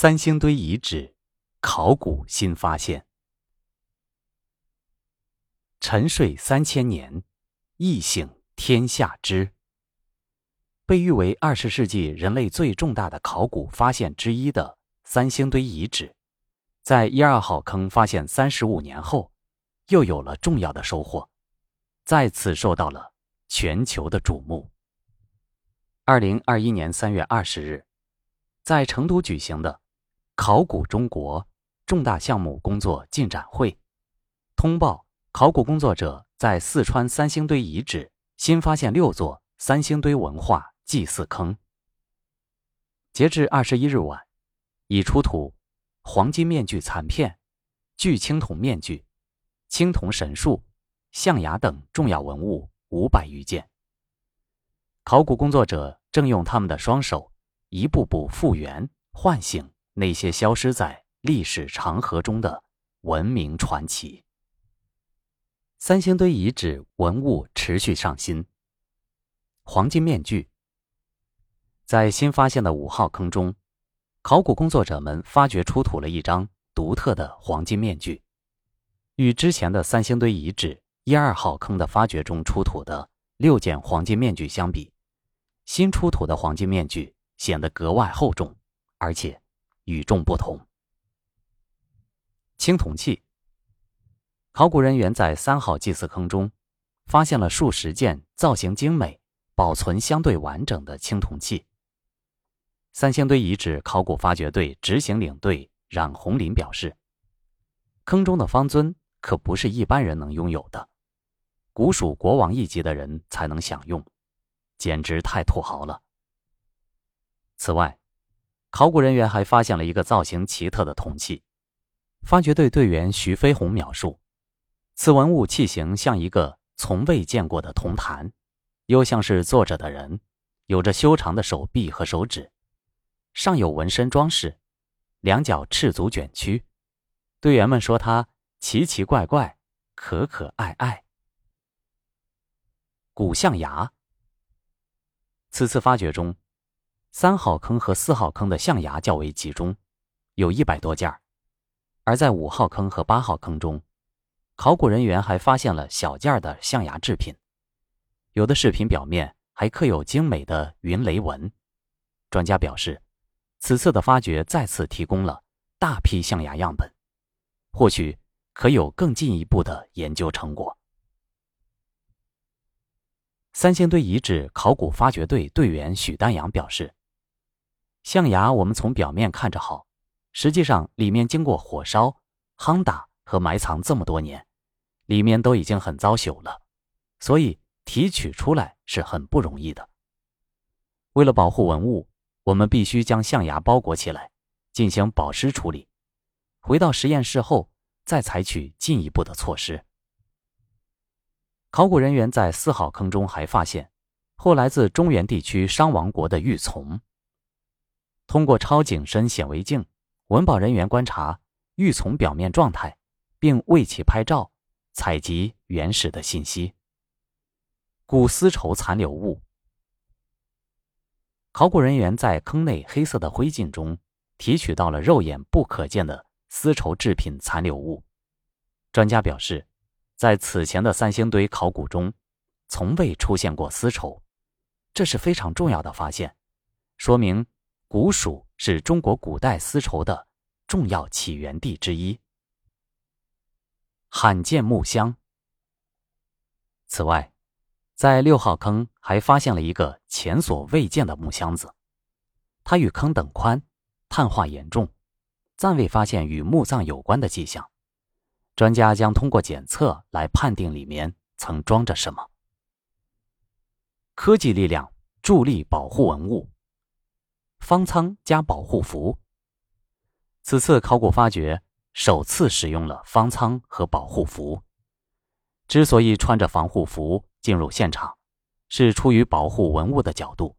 三星堆遗址考古新发现，沉睡三千年，一醒天下知。被誉为二十世纪人类最重大的考古发现之一的三星堆遗址，在一二号坑发现三十五年后，又有了重要的收获，再次受到了全球的瞩目。二零二一年三月二十日。在成都举行的“考古中国”重大项目工作进展会，通报考古工作者在四川三星堆遗址新发现六座三星堆文化祭祀坑。截至二十一日晚，已出土黄金面具残片、巨青铜面具、青铜神树、象牙等重要文物五百余件。考古工作者正用他们的双手。一步步复原、唤醒那些消失在历史长河中的文明传奇。三星堆遗址文物持续上新。黄金面具，在新发现的五号坑中，考古工作者们发掘出土了一张独特的黄金面具。与之前的三星堆遗址一二号坑的发掘中出土的六件黄金面具相比，新出土的黄金面具。显得格外厚重，而且与众不同。青铜器，考古人员在三号祭祀坑中发现了数十件造型精美、保存相对完整的青铜器。三星堆遗址考古发掘队执行领队冉红林表示：“坑中的方尊可不是一般人能拥有的，古蜀国王一级的人才能享用，简直太土豪了。”此外，考古人员还发现了一个造型奇特的铜器。发掘队队员徐飞鸿描述，此文物器形像一个从未见过的铜坛，又像是坐着的人，有着修长的手臂和手指，上有纹身装饰，两脚赤足卷曲。队员们说它奇奇怪怪，可可爱爱。古象牙。此次发掘中。三号坑和四号坑的象牙较为集中，有一百多件而在五号坑和八号坑中，考古人员还发现了小件的象牙制品，有的饰品表面还刻有精美的云雷纹。专家表示，此次的发掘再次提供了大批象牙样本，或许可有更进一步的研究成果。三星堆遗址考古发掘队队员许丹阳表示。象牙，我们从表面看着好，实际上里面经过火烧、夯打和埋藏这么多年，里面都已经很糟朽了，所以提取出来是很不容易的。为了保护文物，我们必须将象牙包裹起来，进行保湿处理。回到实验室后，再采取进一步的措施。考古人员在四号坑中还发现，或来自中原地区商王国的玉琮。通过超景深显微镜，文保人员观察玉琮表面状态，并为其拍照，采集原始的信息。古丝绸残留物，考古人员在坑内黑色的灰烬中提取到了肉眼不可见的丝绸制品残留物。专家表示，在此前的三星堆考古中，从未出现过丝绸，这是非常重要的发现，说明。古蜀是中国古代丝绸的重要起源地之一。罕见木箱。此外，在六号坑还发现了一个前所未见的木箱子，它与坑等宽，碳化严重，暂未发现与墓葬有关的迹象。专家将通过检测来判定里面曾装着什么。科技力量助力保护文物。方舱加保护服。此次考古发掘首次使用了方舱和保护服。之所以穿着防护服进入现场，是出于保护文物的角度，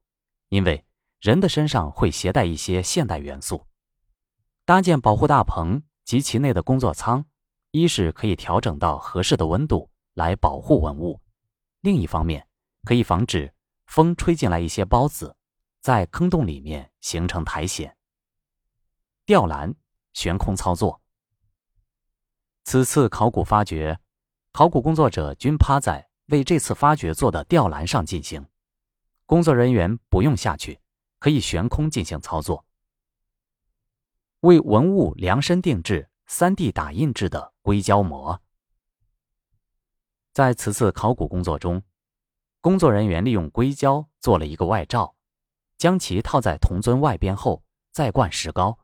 因为人的身上会携带一些现代元素。搭建保护大棚及其内的工作舱，一是可以调整到合适的温度来保护文物，另一方面可以防止风吹进来一些孢子。在坑洞里面形成苔藓。吊篮、悬空操作。此次考古发掘，考古工作者均趴在为这次发掘做的吊篮上进行，工作人员不用下去，可以悬空进行操作。为文物量身定制、三 D 打印制的硅胶膜。在此次考古工作中，工作人员利用硅胶做了一个外罩，将其套在铜尊外边后，再灌石膏。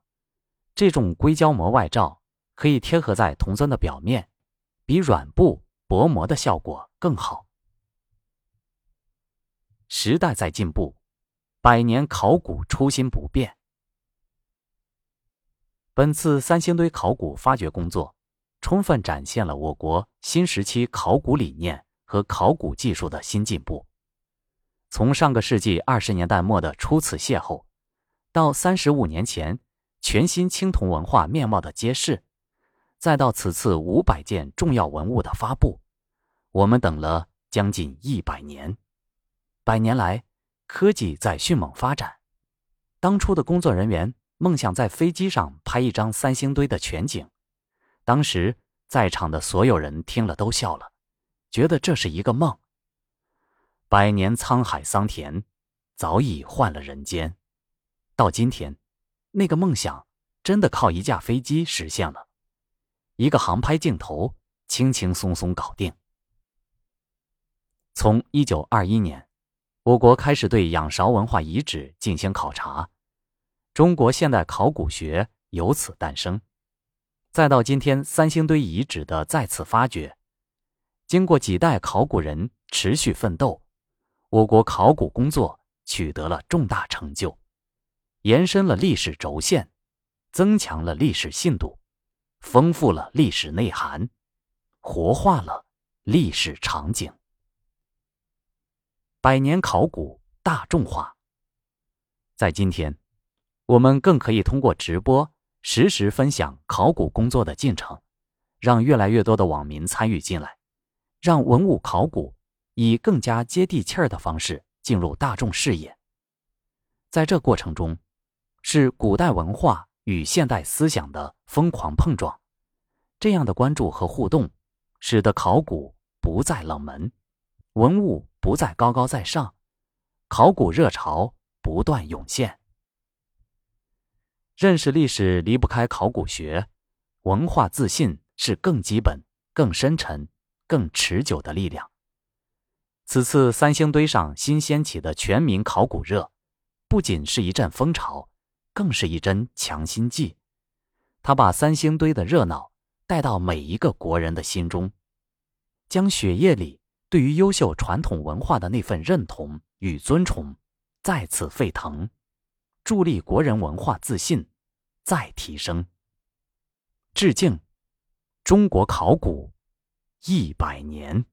这种硅胶膜外罩可以贴合在铜尊的表面，比软布薄膜的效果更好。时代在进步，百年考古初心不变。本次三星堆考古发掘工作。充分展现了我国新时期考古理念和考古技术的新进步。从上个世纪二十年代末的初次邂逅，到三十五年前全新青铜文化面貌的揭示，再到此次五百件重要文物的发布，我们等了将近一百年。百年来，科技在迅猛发展。当初的工作人员梦想在飞机上拍一张三星堆的全景。当时在场的所有人听了都笑了，觉得这是一个梦。百年沧海桑田，早已换了人间。到今天，那个梦想真的靠一架飞机实现了，一个航拍镜头轻轻松松搞定。从一九二一年，我国开始对仰韶文化遗址进行考察，中国现代考古学由此诞生。再到今天，三星堆遗址的再次发掘，经过几代考古人持续奋斗，我国考古工作取得了重大成就，延伸了历史轴线，增强了历史信度，丰富了历史内涵，活化了历史场景。百年考古大众化，在今天，我们更可以通过直播。实时分享考古工作的进程，让越来越多的网民参与进来，让文物考古以更加接地气儿的方式进入大众视野。在这过程中，是古代文化与现代思想的疯狂碰撞。这样的关注和互动，使得考古不再冷门，文物不再高高在上，考古热潮不断涌现。认识历史离不开考古学，文化自信是更基本、更深沉、更持久的力量。此次三星堆上新掀起的全民考古热，不仅是一阵风潮，更是一针强心剂。它把三星堆的热闹带到每一个国人的心中，将血液里对于优秀传统文化的那份认同与尊崇再次沸腾。助力国人文化自信再提升。致敬，中国考古一百年。